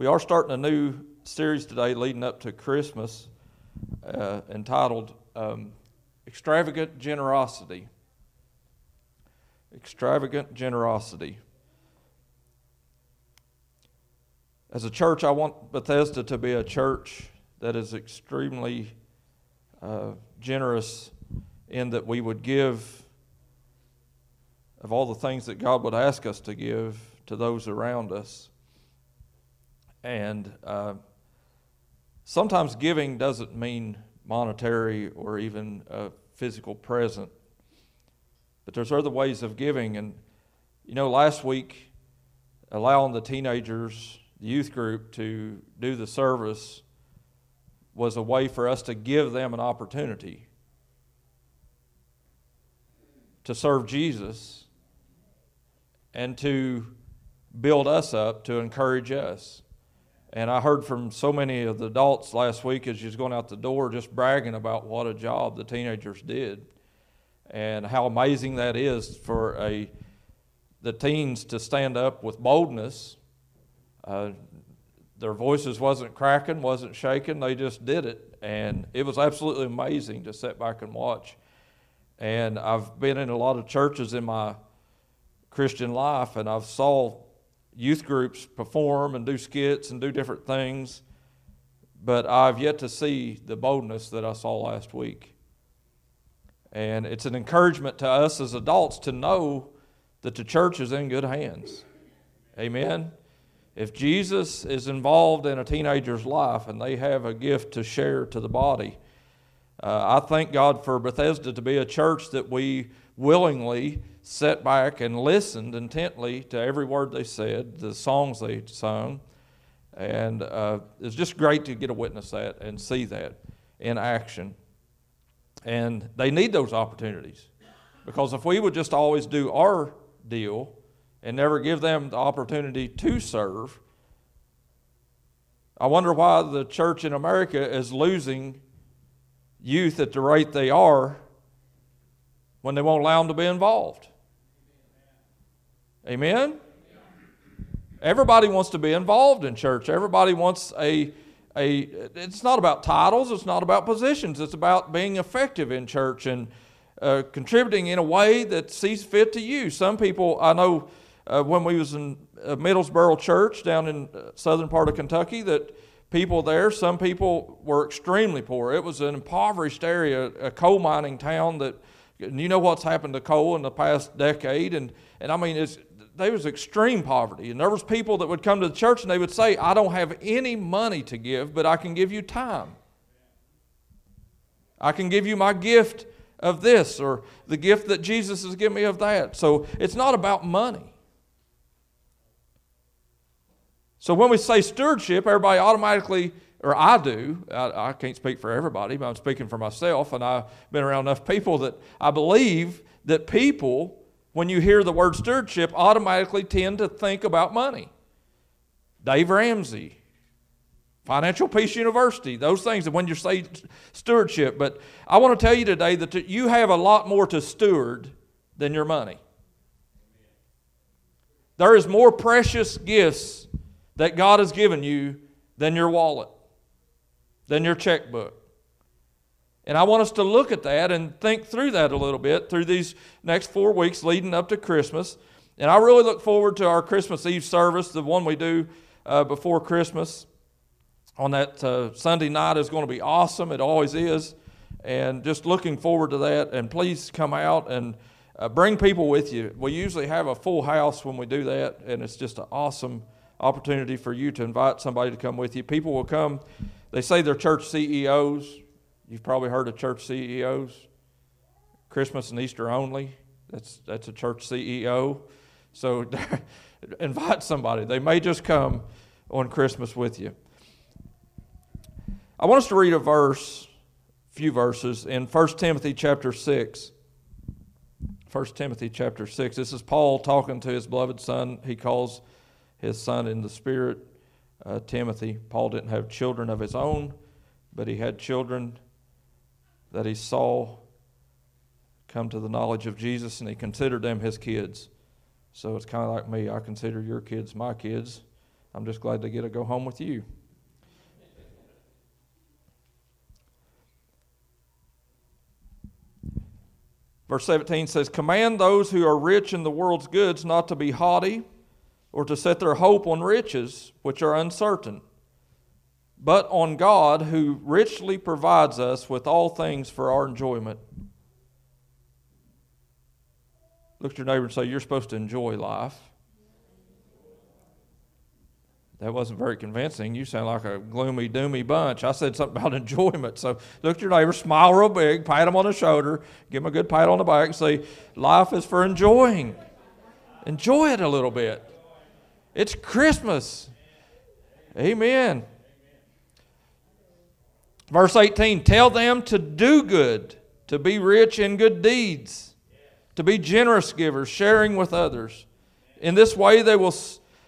We are starting a new series today leading up to Christmas uh, entitled um, Extravagant Generosity. Extravagant Generosity. As a church, I want Bethesda to be a church that is extremely uh, generous in that we would give of all the things that God would ask us to give to those around us. And uh, sometimes giving doesn't mean monetary or even a physical present, but there's other ways of giving. And, you know, last week, allowing the teenagers, the youth group, to do the service was a way for us to give them an opportunity to serve Jesus and to build us up, to encourage us. And I heard from so many of the adults last week as you going out the door just bragging about what a job the teenagers did and how amazing that is for a the teens to stand up with boldness. Uh, their voices wasn't cracking, wasn't shaking. They just did it, and it was absolutely amazing to sit back and watch. And I've been in a lot of churches in my Christian life, and I've saw youth groups perform and do skits and do different things, but I've yet to see the boldness that I saw last week. And it's an encouragement to us as adults to know that the church is in good hands. Amen. If Jesus is involved in a teenager's life and they have a gift to share to the body, uh, I thank God for Bethesda to be a church that we willingly sat back and listened intently to every word they said, the songs they sung. And uh, it's just great to get a witness that and see that in action. And they need those opportunities. Because if we would just always do our deal and never give them the opportunity to serve, I wonder why the church in America is losing youth at the rate they are when they won't allow them to be involved. Amen? Everybody wants to be involved in church. Everybody wants a, a it's not about titles, it's not about positions, it's about being effective in church and uh, contributing in a way that sees fit to you. Some people, I know uh, when we was in uh, Middlesboro Church down in uh, southern part of Kentucky, that people there, some people were extremely poor. It was an impoverished area, a coal mining town that, you know what's happened to coal in the past decade, and, and I mean, it's, there was extreme poverty. And there was people that would come to the church and they would say, I don't have any money to give, but I can give you time. I can give you my gift of this or the gift that Jesus has given me of that. So it's not about money. So when we say stewardship, everybody automatically, or I do, I, I, can't speak for everybody, but I'm speaking for myself, and I've been around enough people that I believe that people when you hear the word stewardship, automatically tend to think about money. Dave Ramsey, Financial Peace University, those things, when you say stewardship. But I want to tell you today that you have a lot more to steward than your money. There is more precious gifts that God has given you than your wallet, than your checkbook. And I want us to look at that and think through that a little bit through these next four weeks leading up to Christmas. And I really look forward to our Christmas Eve service, the one we do uh, before Christmas. On that uh, Sunday night is going to be awesome. It always is. And just looking forward to that. And please come out and uh, bring people with you. We usually have a full house when we do that, and it's just an awesome opportunity for you to invite somebody to come with you. People will come. They say they're church CEOs You've probably heard of church CEOs. Christmas and Easter only. That's that's a church CEO. So invite somebody. They may just come on Christmas with you. I want us to read a verse, a few verses in 1 Timothy chapter 6. 1 Timothy chapter 6. This is Paul talking to his beloved son. He calls his son in the spirit uh, Timothy. Paul didn't have children of his own, but he had children that he saw come to the knowledge of Jesus and he considered them his kids. So it's kind of like me. I consider your kids my kids. I'm just glad to get to go home with you. Verse 17 says, Command those who are rich in the world's goods not to be haughty or to set their hope on riches, which are uncertain, but on God, who richly provides us with all things for our enjoyment. Look at your neighbor and say, You're supposed to enjoy life. That wasn't very convincing. You sound like a gloomy, doomy bunch. I said something about enjoyment. So look at your neighbor, smile real big, pat him on the shoulder, give him a good pat on the back, and say, Life is for enjoying. Enjoy it a little bit. It's Christmas. Amen. Verse 18 Tell them to do good, to be rich in good deeds, to be generous givers, sharing with others. In this way, they will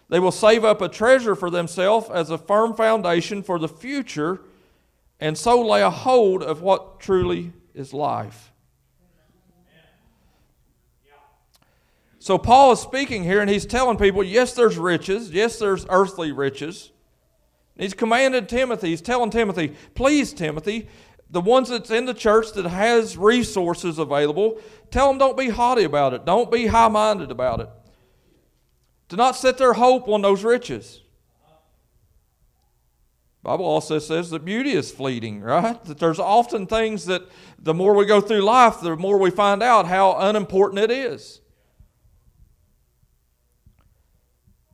they will save up a treasure for themselves as a firm foundation for the future, and so lay a hold of what truly is life. So, Paul is speaking here, and he's telling people yes, there's riches, yes, there's earthly riches. He's commanded Timothy, he's telling Timothy, please, Timothy, the ones that's in the church that has resources available, tell them don't be haughty about it, don't be high minded about it. Do not set their hope on those riches. Bible also says that beauty is fleeting, right? That there's often things that the more we go through life, the more we find out how unimportant it is.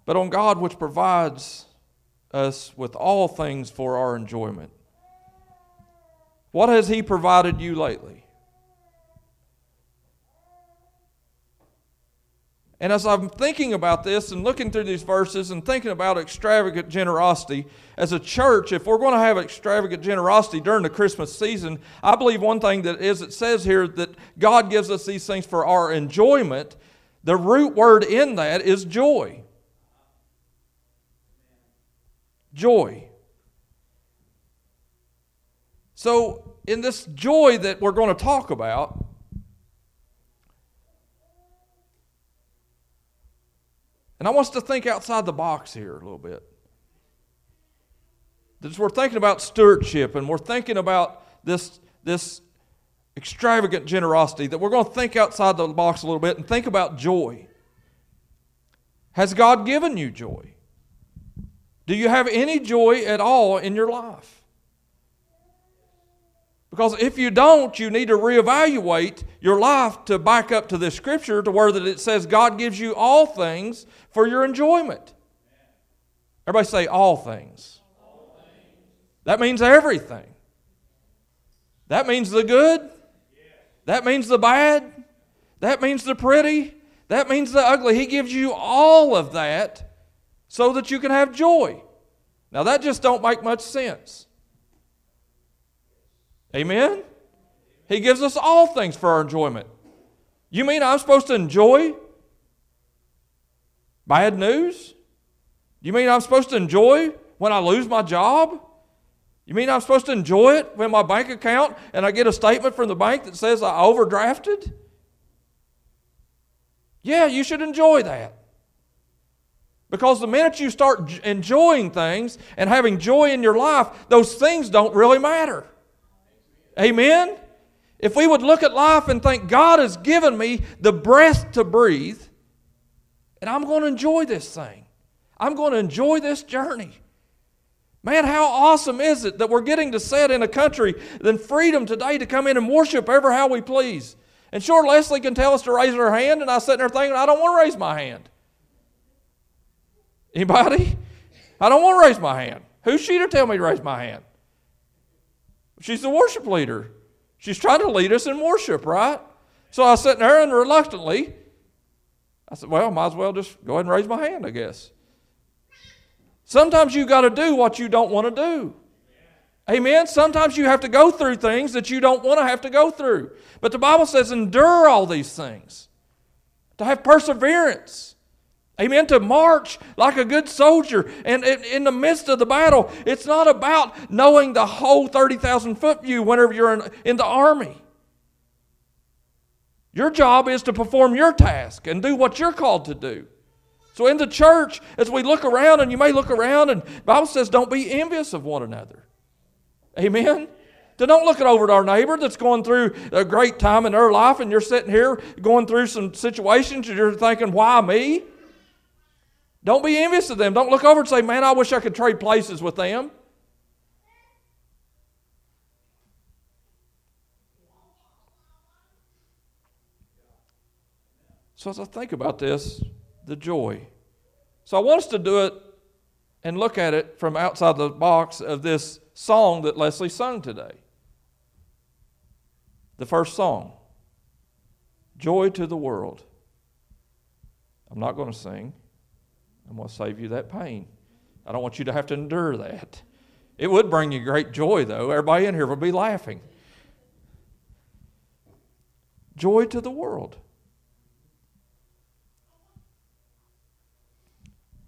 But on God, which provides us with all things for our enjoyment. What has He provided you lately? And as I'm thinking about this and looking through these verses and thinking about extravagant generosity, as a church, if we're going to have extravagant generosity during the Christmas season, I believe one thing that is it says here that God gives us these things for our enjoyment. The root word in that is joy. Joy. So, in this joy that we're going to talk about, And I want us to think outside the box here a little bit. As we're thinking about stewardship and we're thinking about this, this extravagant generosity, that we're going to think outside the box a little bit and think about joy. Has God given you joy? Do you have any joy at all in your life? Because if you don't, you need to reevaluate your life to back up to this scripture to where that it says God gives you all things for your enjoyment. Everybody say all things. all things. That means everything. That means the good. That means the bad. That means the pretty. That means the ugly. He gives you all of that so that you can have joy. Now that just don't make much sense. Amen? He gives us all things for our enjoyment. You mean I'm supposed to enjoy bad news? You mean I'm supposed to enjoy when I lose my job? You mean I'm supposed to enjoy it when my bank account and I get a statement from the bank that says I overdrafted? Yeah, you should enjoy that. Because the minute you start enjoying things and having joy in your life, those things don't really matter. Amen? If we would look at life and think, God has given me the breath to breathe, and I'm going to enjoy this thing. I'm going to enjoy this journey. Man, how awesome is it that we're getting to sit in a country than freedom today to come in and worship ever how we please. And sure, Leslie can tell us to raise her hand, and I sit there thinking, I don't want to raise my hand. Anybody? I don't want to raise my hand. Who's she to tell me to raise my hand? She's the worship leader. She's trying to lead us in worship, right? So I was there and reluctantly, I said, well, might as well just go ahead and raise my hand, I guess. Sometimes you got to do what you don't want to do. Amen. Sometimes you have to go through things that you don't want to have to go through. But the Bible says, endure all these things, to have perseverance. Amen. To march like a good soldier. And in the midst of the battle, it's not about knowing the whole 30,000 foot view whenever you're in, the army. Your job is to perform your task and do what you're called to do. So in the church, as we look around, and you may look around, and Bible says, don't be envious of one another. Amen. So don't look over at our neighbor that's going through a great time in their life, and you're sitting here going through some situations, and you're thinking, why me? Don't be envious of them. Don't look over and say, man, I wish I could trade places with them. So as I think about this, the joy. So I want us to do it and look at it from outside the box of this song that Leslie sung today. The first song, Joy to the World. I'm not going to sing. I'm going to save you that pain. I don't want you to have to endure that. It would bring you great joy, though. Everybody in here would be laughing. Joy to the world.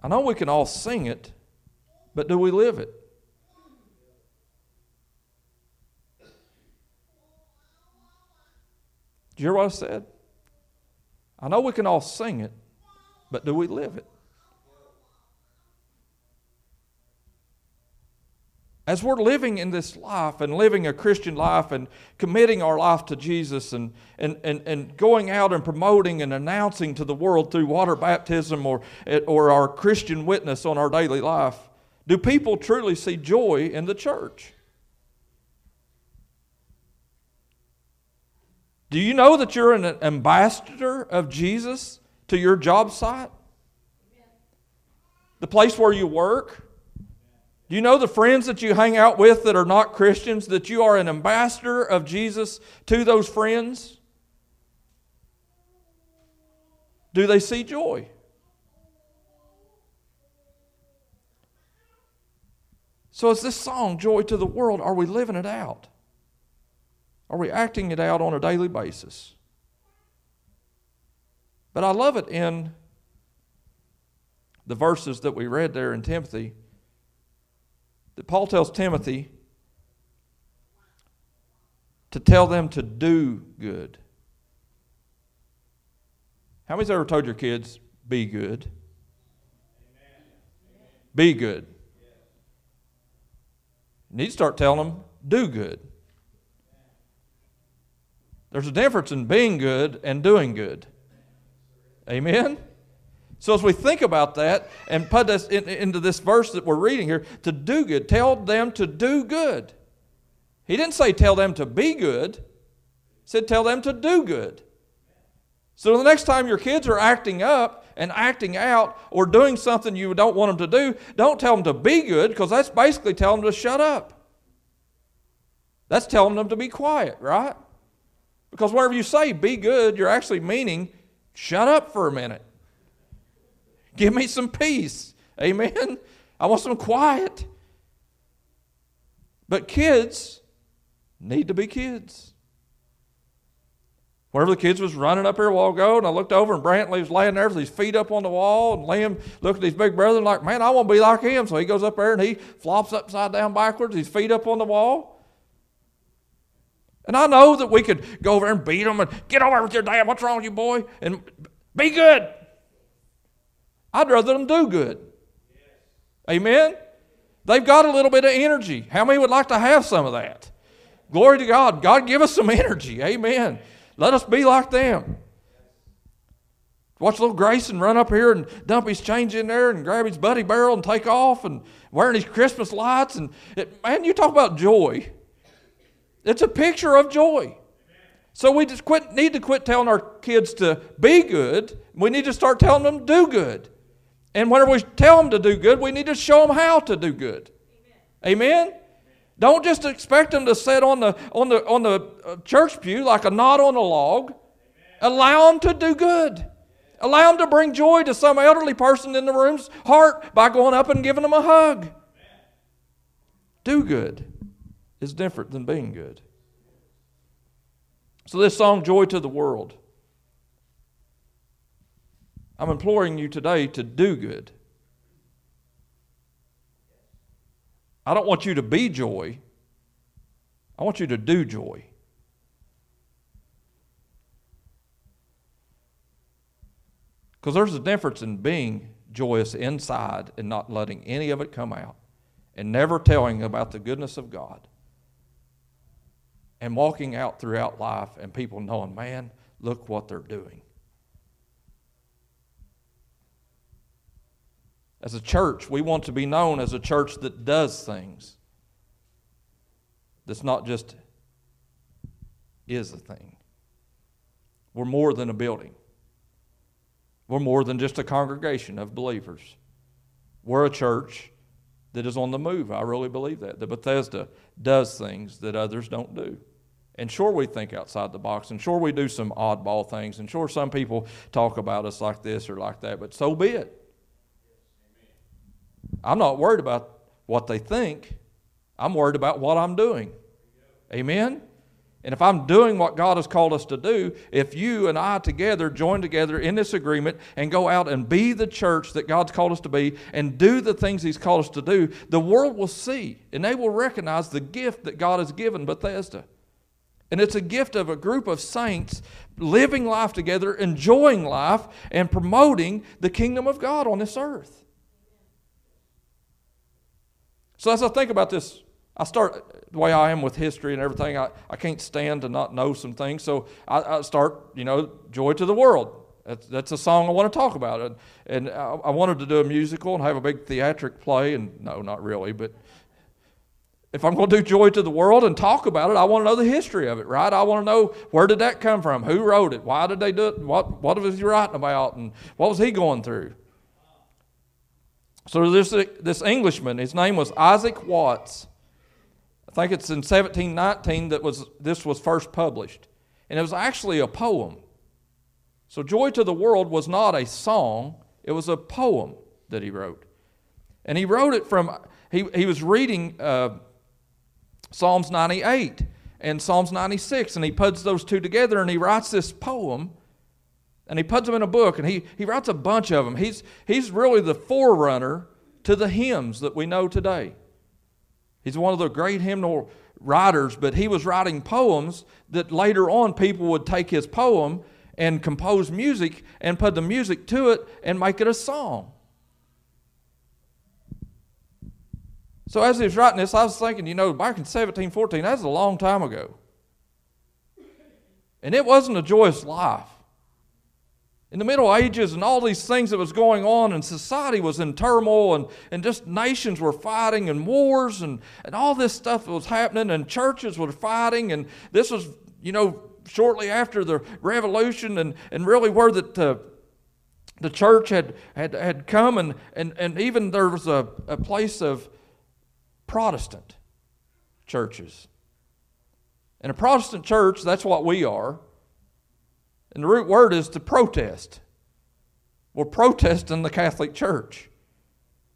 I know we can all sing it, but do we live it? Do you hear what I said? I know we can all sing it, but do we live it? As we're living in this life and living a Christian life and committing our life to Jesus and, and, and, and going out and promoting and announcing to the world through water baptism or, or our Christian witness on our daily life, do people truly see joy in the church? Do you know that you're an ambassador of Jesus to your job site? The place where you work? Do you know the friends that you hang out with that are not Christians, that you are an ambassador of Jesus to those friends? Do they see joy? So, is this song, Joy to the World, are we living it out? Are we acting it out on a daily basis? But I love it in the verses that we read there in Timothy that Paul tells Timothy to tell them to do good. How many's ever told your kids, be good? Be good. You need to start telling them, do good. There's a difference in being good and doing good. Amen? So as we think about that and put this in, into this verse that we're reading here, to do good, tell them to do good. He didn't say tell them to be good. He said tell them to do good. So the next time your kids are acting up and acting out or doing something you don't want them to do, don't tell them to be good because that's basically telling them to shut up. That's telling them to be quiet, right? Because whenever you say be good, you're actually meaning shut up for a minute. Give me some peace. Amen. I want some quiet. But kids need to be kids. Whenever the kids was running up here a while ago, and I looked over, and Brantley was laying there with his feet up on the wall, and Liam looked at his big brother and like, man, I want to be like him. So he goes up there and he flops upside down backwards, his feet up on the wall. And I know that we could go over and beat him and get over with your dad. What's wrong with you, boy? And be good. I'd rather them do good. Amen? They've got a little bit of energy. How many would like to have some of that? Glory to God. God, give us some energy. Amen. Let us be like them. Watch little Grayson run up here and dump his change in there and grab his buddy barrel and take off and wearing his Christmas lights. And it, man, you talk about joy. It's a picture of joy. So we just quit, need to quit telling our kids to be good. We need to start telling them to do good. And whenever we tell them to do good, we need to show them how to do good. Amen? Amen? Don't just expect them to sit on the, on the, on the uh, church pew like a knot on a log. Amen. Allow them to do good. Allow them to bring joy to some elderly person in the room's heart by going up and giving them a hug. Amen. Do good is different than being good. So, this song, Joy to the World, I'm imploring you today to do good. I don't want you to be joy, I want you to do joy. Because there's a difference in being joyous inside and not letting any of it come out and never telling about the goodness of God and walking out throughout life and people knowing, man, look what they're doing. As a church, we want to be known as a church that does things. That's not just is a thing. We're more than a building. We're more than just a congregation of believers. We're a church that is on the move. I really believe that. That Bethesda does things that others don't do. And sure, we think outside the box, and sure, we do some oddball things, and sure, some people talk about us like this or like that, but so be it. I'm not worried about what they think, I'm worried about what I'm doing. Amen? And if I'm doing what God has called us to do, if you and I together join together in this agreement and go out and be the church that God's called us to be and do the things He's called us to do, the world will see and they will recognize the gift that God has given Bethesda. And it's a gift of a group of saints living life together, enjoying life, and promoting the kingdom of God on this earth. So as I think about this, I start the way I am with history and everything. I, I can't stand to not know some things. So I, I start, you know, Joy to the World. That's, that's a song I want to talk about. And, and I, I wanted to do a musical and have a big theatric play. And no, not really, but if I'm going to do Joy to the World and talk about it, I want to know the history of it, right? I want to know where did that come from? Who wrote it? Why did they do it? What, what was he writing about? And what was he going through? So there's this Englishman, his name was Isaac Watts. I think it's in 1719 that was, this was first published. And it was actually a poem. So Joy to the World was not a song, it was a poem that he wrote. And he wrote it from, he, he was reading... Uh, Psalms 98 and Psalms 96, and he puts those two together and he writes this poem and he puts them in a book and he, he writes a bunch of them. He's, he's really the forerunner to the hymns that we know today. He's one of the great hymnal writers, but he was writing poems that later on people would take his poem and compose music and put the music to it and make it a song. So as he was writing this, I was thinking, you know, back in 1714, that's a long time ago. And it wasn't a joyous life. In the Middle Ages and all these things that was going on, and society was in turmoil, and, and just nations were fighting, and wars, and, and all this stuff was happening, and churches were fighting, and this was, you know, shortly after the revolution, and, and really where that uh, the church had, had, had come, and, and, and even there was a, a place of Protestant churches. And a Protestant church, that's what we are. And the root word is to protest. We're protesting the Catholic Church.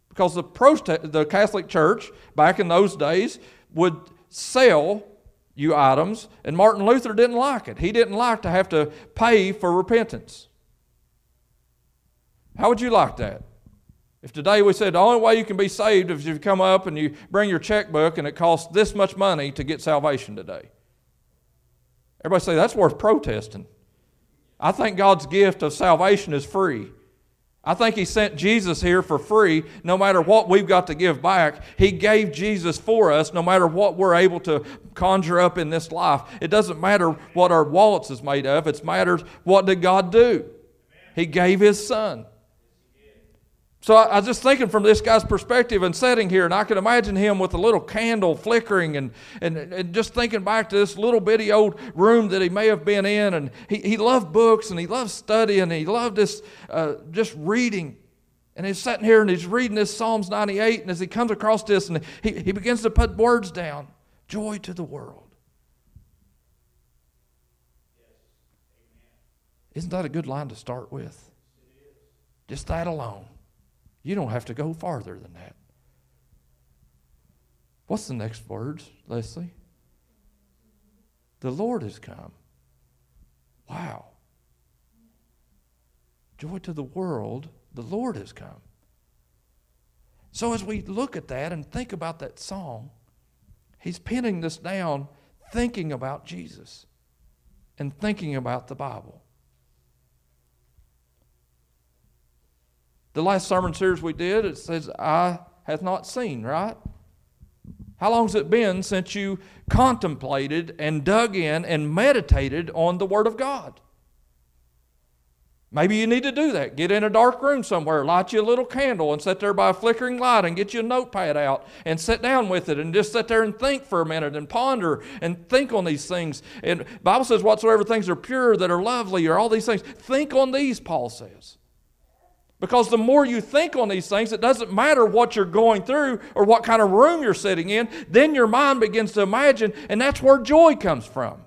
Because the, prote- the Catholic Church, back in those days, would sell you items, and Martin Luther didn't like it. He didn't like to have to pay for repentance. How would you like that? If today we said the only way you can be saved is if you come up and you bring your checkbook and it costs this much money to get salvation today. Everybody say that's worth protesting. I think God's gift of salvation is free. I think He sent Jesus here for free, no matter what we've got to give back. He gave Jesus for us, no matter what we're able to conjure up in this life. It doesn't matter what our wallets is made of, it matters what did God do. He gave His Son. So I, I, was just thinking from this guy's perspective and sitting here, and I could imagine him with a little candle flickering and, and, and just thinking back to this little bitty old room that he may have been in. And he, he loved books and he loved studying and he loved this, uh, just reading. And he's sitting here and he's reading this Psalms 98. And as he comes across this, and he, he begins to put words down joy to the world. Isn't that a good line to start with? Just that alone. You don't have to go farther than that. What's the next words, Leslie? The Lord has come. Wow. Joy to the world, the Lord has come. So as we look at that and think about that song, he's pinning this down thinking about Jesus and thinking about the Bible. The last sermon series we did, it says, Eye hath not seen, right? How long's it been since you contemplated and dug in and meditated on the Word of God? Maybe you need to do that. Get in a dark room somewhere, light you a little candle, and sit there by a flickering light and get you a notepad out and sit down with it and just sit there and think for a minute and ponder and think on these things. And Bible says, whatsoever things are pure, that are lovely, or all these things, think on these, Paul says. Because the more you think on these things, it doesn't matter what you're going through or what kind of room you're sitting in, then your mind begins to imagine, and that's where joy comes from.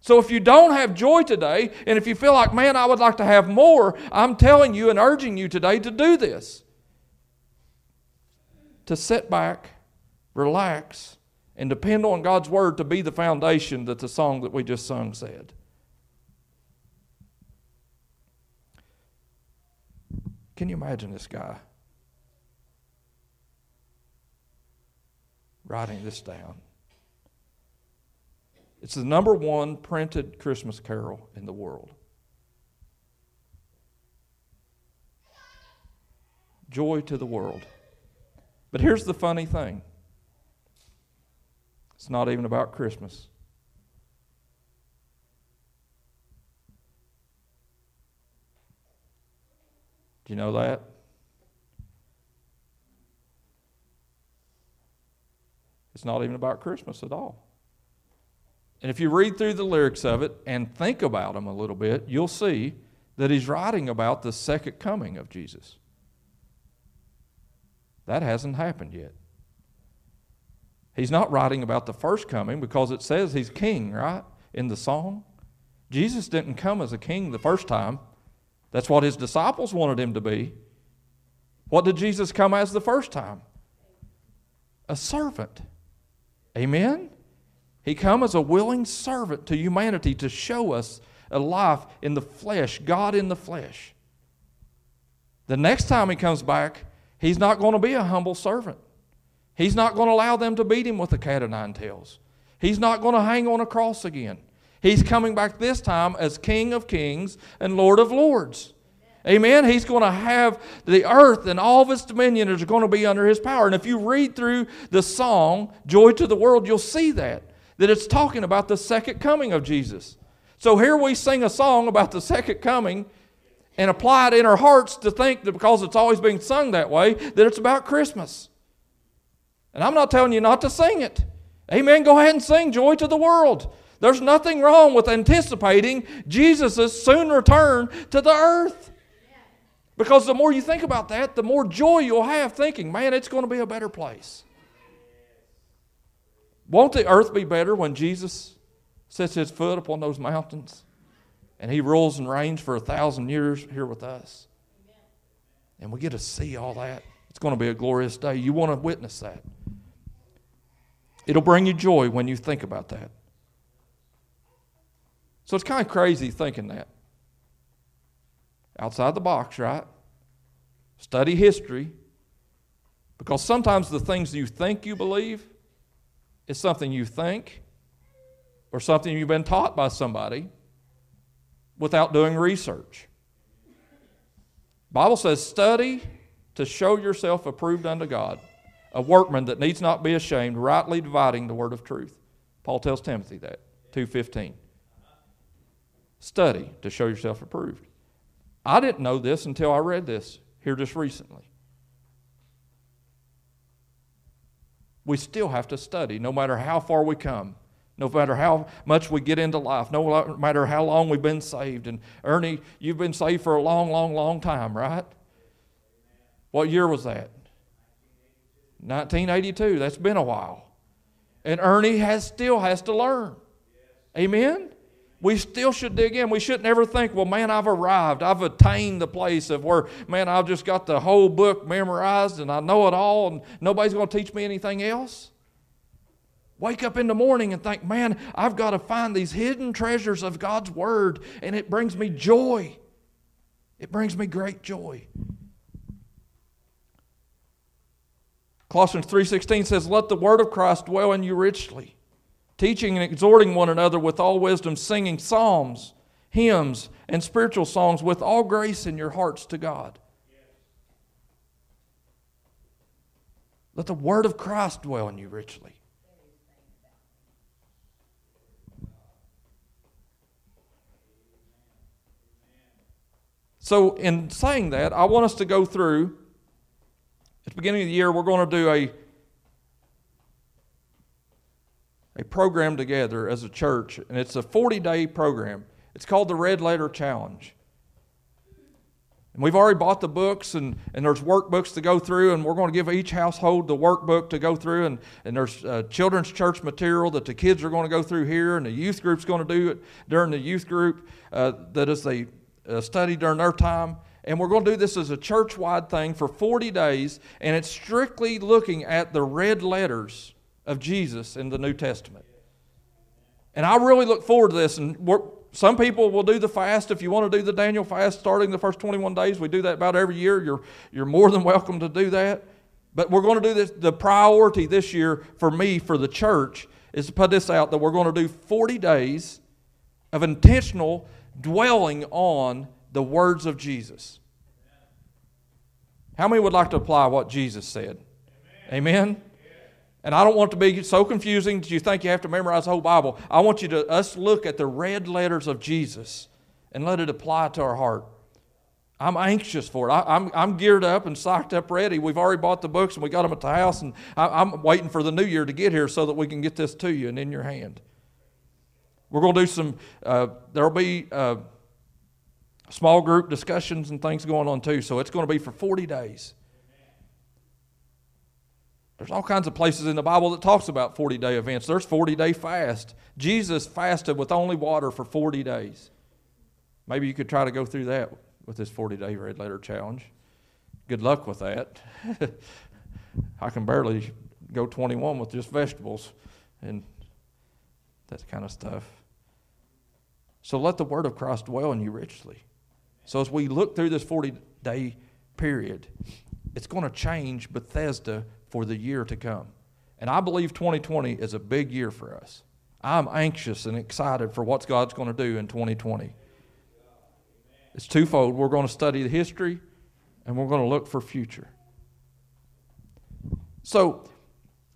So if you don't have joy today, and if you feel like, man, I would like to have more, I'm telling you and urging you today to do this. To sit back, relax, and depend on God's Word to be the foundation that the song that we just sung said. Can you imagine this guy writing this down? It's the number one printed Christmas carol in the world. Joy to the world. But here's the funny thing it's not even about Christmas. You know that? It's not even about Christmas at all. And if you read through the lyrics of it and think about them a little bit, you'll see that he's writing about the second coming of Jesus. That hasn't happened yet. He's not writing about the first coming because it says he's king, right? In the song. Jesus didn't come as a king the first time. That's what his disciples wanted him to be. What did Jesus come as the first time? A servant. Amen? He come as a willing servant to humanity to show us a life in the flesh, God in the flesh. The next time he comes back, he's not going to be a humble servant. He's not going to allow them to beat him with a cat o' nine tails. He's not going to hang on a cross again. He's coming back this time as King of kings and Lord of lords. Amen. He's going to have the earth and all of its dominion is going to be under his power. And if you read through the song, Joy to the World, you'll see that that it's talking about the second coming of Jesus. So here we sing a song about the second coming and apply it in our hearts to think that because it's always being sung that way, that it's about Christmas. And I'm not telling you not to sing it. Amen. Go ahead and sing Joy to the World. There's nothing wrong with anticipating Jesus' soon return to the earth. Because the more you think about that, the more joy you'll have thinking, man, it's going to be a better place. Won't the earth be better when Jesus sets his foot upon those mountains and he rules and reigns for a thousand years here with us? And we get to see all that. It's going to be a glorious day. You want to witness that. It'll bring you joy when you think about that. So it's kind of crazy thinking that. Outside the box, right? Study history. Because sometimes the things you think you believe is something you think or something you've been taught by somebody without doing research. Bible says study to show yourself approved unto God, a workman that needs not be ashamed, rightly dividing the word of truth. Paul tells Timothy that, 2:15. Study to show yourself approved. I didn't know this until I read this here just recently. we still have to study, no matter how far we come, no matter how much we get into life, no matter how long we've been saved. And Ernie, you've been saved for a long, long, long time, right? What year was that? 1982. That's been a while. And Ernie has still has to learn. Amen? We still should dig in. We shouldn't ever think, well, man, I've arrived. I've attained the place of where, man, I've just got the whole book memorized and I know it all and nobody's going to teach me anything else. Wake up in the morning and think, man, I've got to find these hidden treasures of God's Word and it brings me joy. It brings me great joy. Colossians 3:16 says, "Let the word of Christ dwell in you richly, teaching and exhorting one another with all wisdom, singing psalms, hymns, and spiritual songs with all grace in your hearts to God. Let the word of Christ dwell in you richly. So, in saying that, I want us to go through, at the beginning of the year, we're going to do a, a program together as a church, and it's a 40 day program. It's called the Red Letter Challenge. And we've already bought the books, and, and there's workbooks to go through, and we're going to give each household the workbook to go through, and, and there's uh, children's church material that the kids are going to go through here, and the youth group's going to do it during the youth group uh, that as they uh, study during their time. And we're going to do this as a church wide thing for 40 days, and it's strictly looking at the red letters of Jesus in the New Testament. And I really look forward to this, and some people will do the fast if you want to do the Daniel fast starting the first 21 days. We do that about every year. You're, you're more than welcome to do that. But we're going to do this. The priority this year for me, for the church, is to put this out that we're going to do 40 days of intentional dwelling on the words of Jesus. How many would like to apply what Jesus said? Amen. Amen? And I don't want to be so confusing that you think you have to memorize the whole Bible. I want you to us look at the red letters of Jesus and let it apply to our heart. I'm anxious for it. I, am I'm, I'm geared up and psyched up ready. We've already bought the books and we got them at the house, and I, am waiting for the new year to get here so that we can get this to you and in your hand. We're going to do some, uh, there'll be uh, small group discussions and things going on too, so it's going to be for 40 days. There's all kinds of places in the Bible that talks about 40 day events. There's 40 day fast. Jesus fasted with only water for 40 days. Maybe you could try to go through that with this 40 day red letter challenge. Good luck with that. I can barely go 21 with just vegetables and that kind of stuff. So let the word of Christ dwell in you richly. So as we look through this 40 day period, it's going to change Bethesda for the year to come. And I believe 2020 is a big year for us. I'm anxious and excited for what God's going to do in 2020. It's twofold. We're going to study the history and we're going to look for future. So,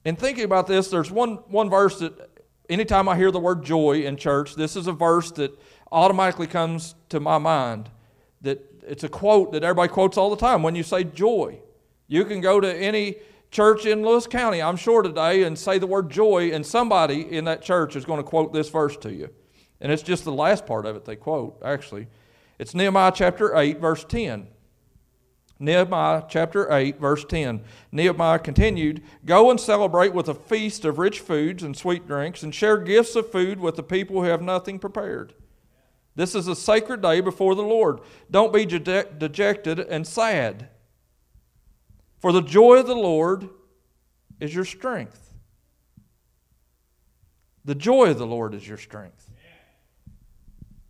in thinking about this, there's one, one verse that anytime I hear the word joy in church, this is a verse that automatically comes to my mind. That it's a quote that everybody quotes all the time when you say joy. You can go to any church in Lewis County, I'm sure today, and say the word joy, and somebody in that church is going to quote this verse to you. And it's just the last part of it they quote, actually. It's Nehemiah chapter 8, verse 10. Nehemiah chapter 8, verse 10. Nehemiah continued Go and celebrate with a feast of rich foods and sweet drinks, and share gifts of food with the people who have nothing prepared. This is a sacred day before the Lord. Don't be dejected and sad. For the joy of the Lord is your strength. The joy of the Lord is your strength.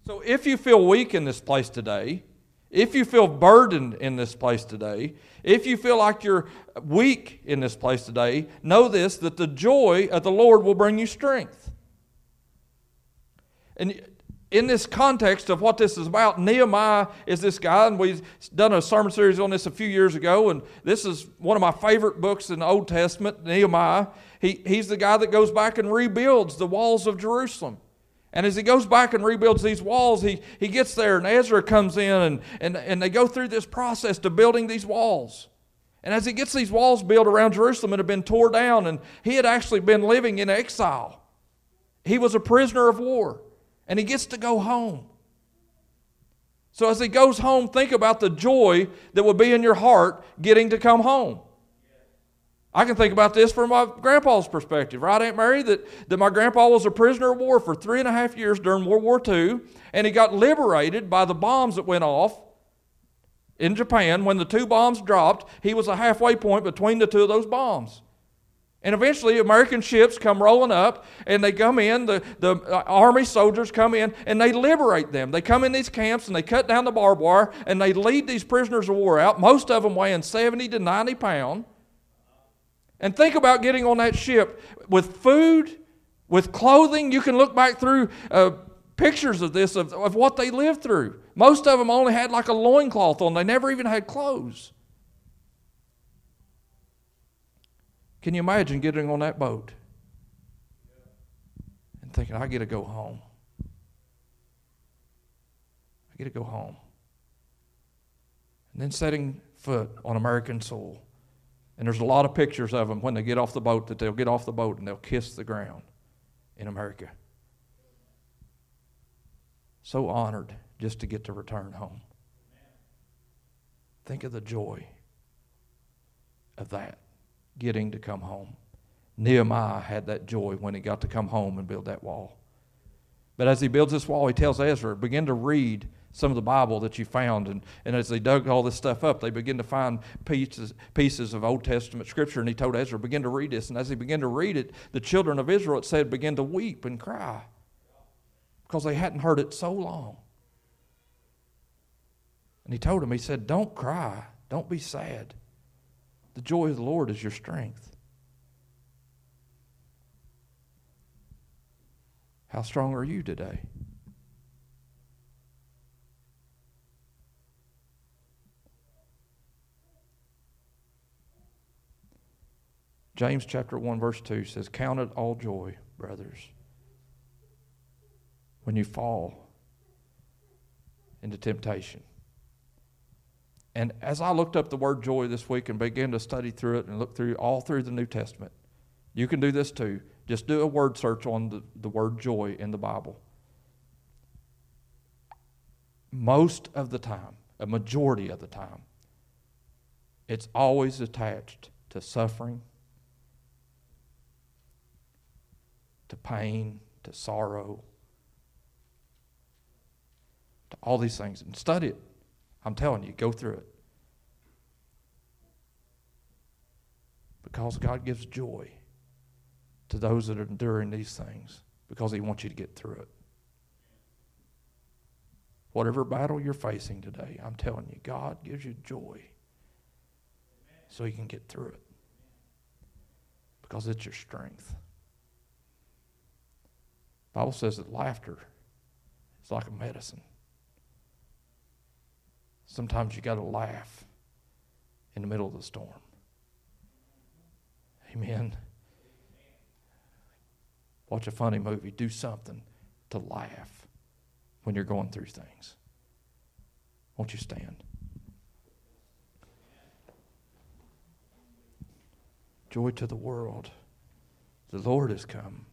So if you feel weak in this place today, if you feel burdened in this place today, if you feel like you're weak in this place today, know this that the joy of the Lord will bring you strength. And in this context of what this is about, Nehemiah is this guy, and we've done a sermon series on this a few years ago, and this is one of my favorite books in the Old Testament, Nehemiah. He, he's the guy that goes back and rebuilds the walls of Jerusalem. And as he goes back and rebuilds these walls, he, he gets there, and Ezra comes in, and, and, and they go through this process to building these walls. And as he gets these walls built around Jerusalem, that had been torn down, and he had actually been living in exile. He was a prisoner of war and he gets to go home. So as he goes home, think about the joy that will be in your heart getting to come home. I can think about this from my grandpa's perspective, right, Aunt Mary? That, that my grandpa was a prisoner of war for three and a half years during World War II, and he got liberated by the bombs that went off in Japan. When the two bombs dropped, he was a halfway point between the two of those bombs. And eventually, American ships come rolling up and they come in, the, the uh, army soldiers come in and they liberate them. They come in these camps and they cut down the barbed wire and they lead these prisoners of war out, most of them weighing 70 to 90 pounds. And think about getting on that ship with food, with clothing. You can look back through uh, pictures of this, of, of what they lived through. Most of them only had like a loincloth on, they never even had clothes. Can you imagine getting on that boat and thinking, I get to go home? I get to go home. And then setting foot on American soil. And there's a lot of pictures of them when they get off the boat that they'll get off the boat and they'll kiss the ground in America. So honored just to get to return home. Think of the joy of that, getting to come home. Nehemiah had that joy when he got to come home and build that wall. But as he builds this wall, he tells Ezra, begin to read some of the Bible that you found. And, and as they dug all this stuff up, they began to find pieces, pieces of Old Testament scripture. And he told Ezra, begin to read this. And as he began to read it, the children of Israel, it said, began to weep and cry because they hadn't heard it so long. And he told them, he said, Don't cry, don't be sad. The joy of the Lord is your strength. How strong are you today? James chapter 1 verse 2 says, "Count it all joy, brothers, when you fall into temptation." And as I looked up the word joy this week and began to study through it and look through all through the New Testament, you can do this too. Just do a word search on the, the word joy in the Bible. Most of the time, a majority of the time, it's always attached to suffering to pain, to sorrow, to all these things. And study it. I'm telling you, go through it. Because God gives joy to those that are enduring these things because He wants you to get through it. Whatever battle you're facing today, I'm telling you, God gives you joy so He can get through it because it's your strength. Bible says that laughter is like a medicine. Sometimes you got to laugh in the middle of the storm. Amen. Watch a funny movie. Do something to laugh when you're going through things. Won't you stand? Joy to the world. The Lord has come.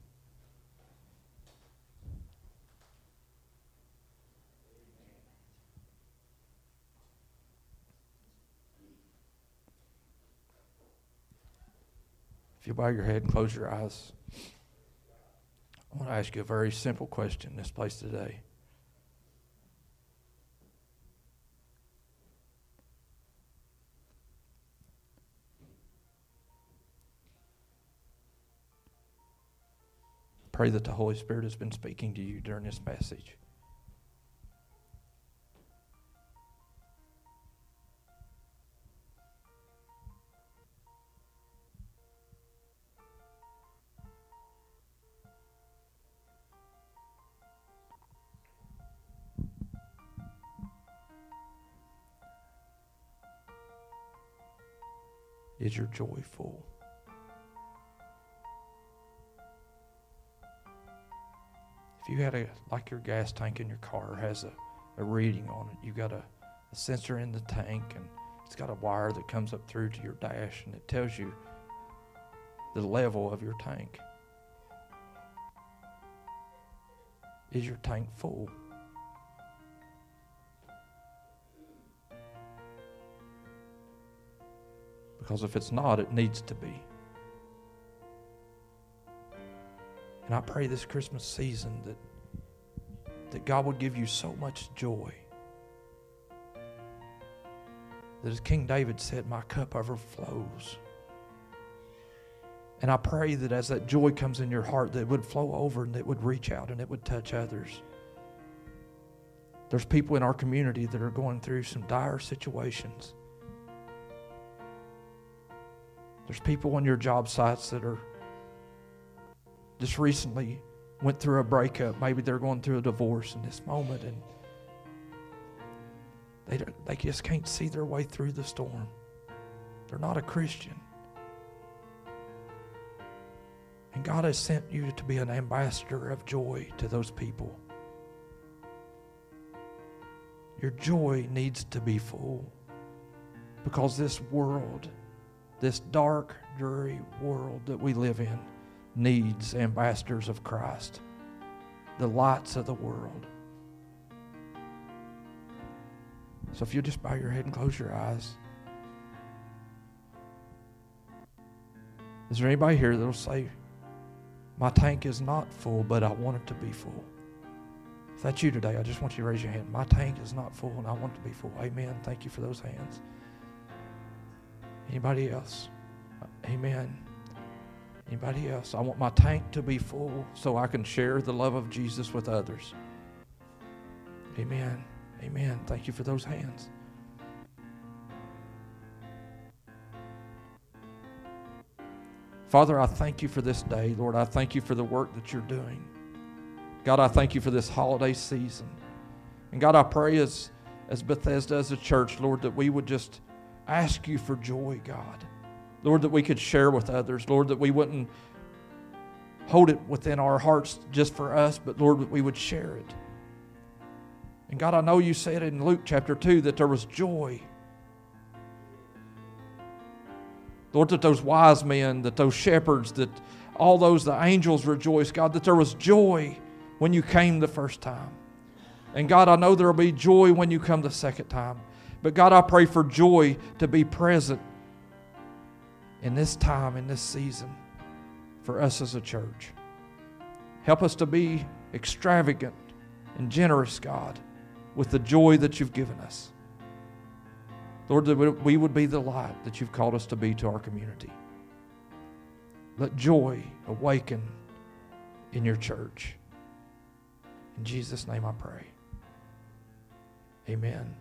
If you bow your head and close your eyes, I want to ask you a very simple question in this place today. Pray that the Holy Spirit has been speaking to you during this message. Is your joy full? If you had a, like your gas tank in your car has a, a reading on it, you got a, a sensor in the tank and it's got a wire that comes up through to your dash and it tells you the level of your tank. Is your tank full? Because if it's not, it needs to be. And I pray this Christmas season that, that God would give you so much joy. That as King David said, My cup overflows. And I pray that as that joy comes in your heart, that it would flow over and it would reach out and it would touch others. There's people in our community that are going through some dire situations. There's people on your job sites that are just recently went through a breakup. Maybe they're going through a divorce in this moment and they, they just can't see their way through the storm. They're not a Christian. And God has sent you to be an ambassador of joy to those people. Your joy needs to be full because this world, this dark, dreary world that we live in, needs ambassadors of Christ, the lights of the world. So if you just bow your head and close your eyes. Is there anybody here that'll say, My tank is not full, but I want it to be full? If that's you today, I just want you to raise your hand. My tank is not full, and I want it to be full. Amen. Thank you for those hands. Anybody else? Amen. Anybody else? I want my tank to be full so I can share the love of Jesus with others. Amen. Amen. Thank you for those hands. Father, I thank you for this day. Lord, I thank you for the work that you're doing. God, I thank you for this holiday season. And God, I pray as, as Bethesda, as a church, Lord, that we would just ask you for joy, God. Lord, that we could share with others. Lord, that we wouldn't hold it within our hearts just for us, but Lord, that we would share it. And God, I know you said in Luke chapter 2 that there was joy. Lord, that those wise men, that those shepherds, that all those, the angels rejoiced, God, that there was joy when you came the first time. And God, I know there will be joy when you come the second time. But God, I pray for joy to be present in this time, in this season, for us as a church. Help us to be extravagant and generous, God with the joy that you've given us. Lord, that we would be the light that you've called us to be to our community. Let joy awaken in your church. In Jesus' name I pray. Amen.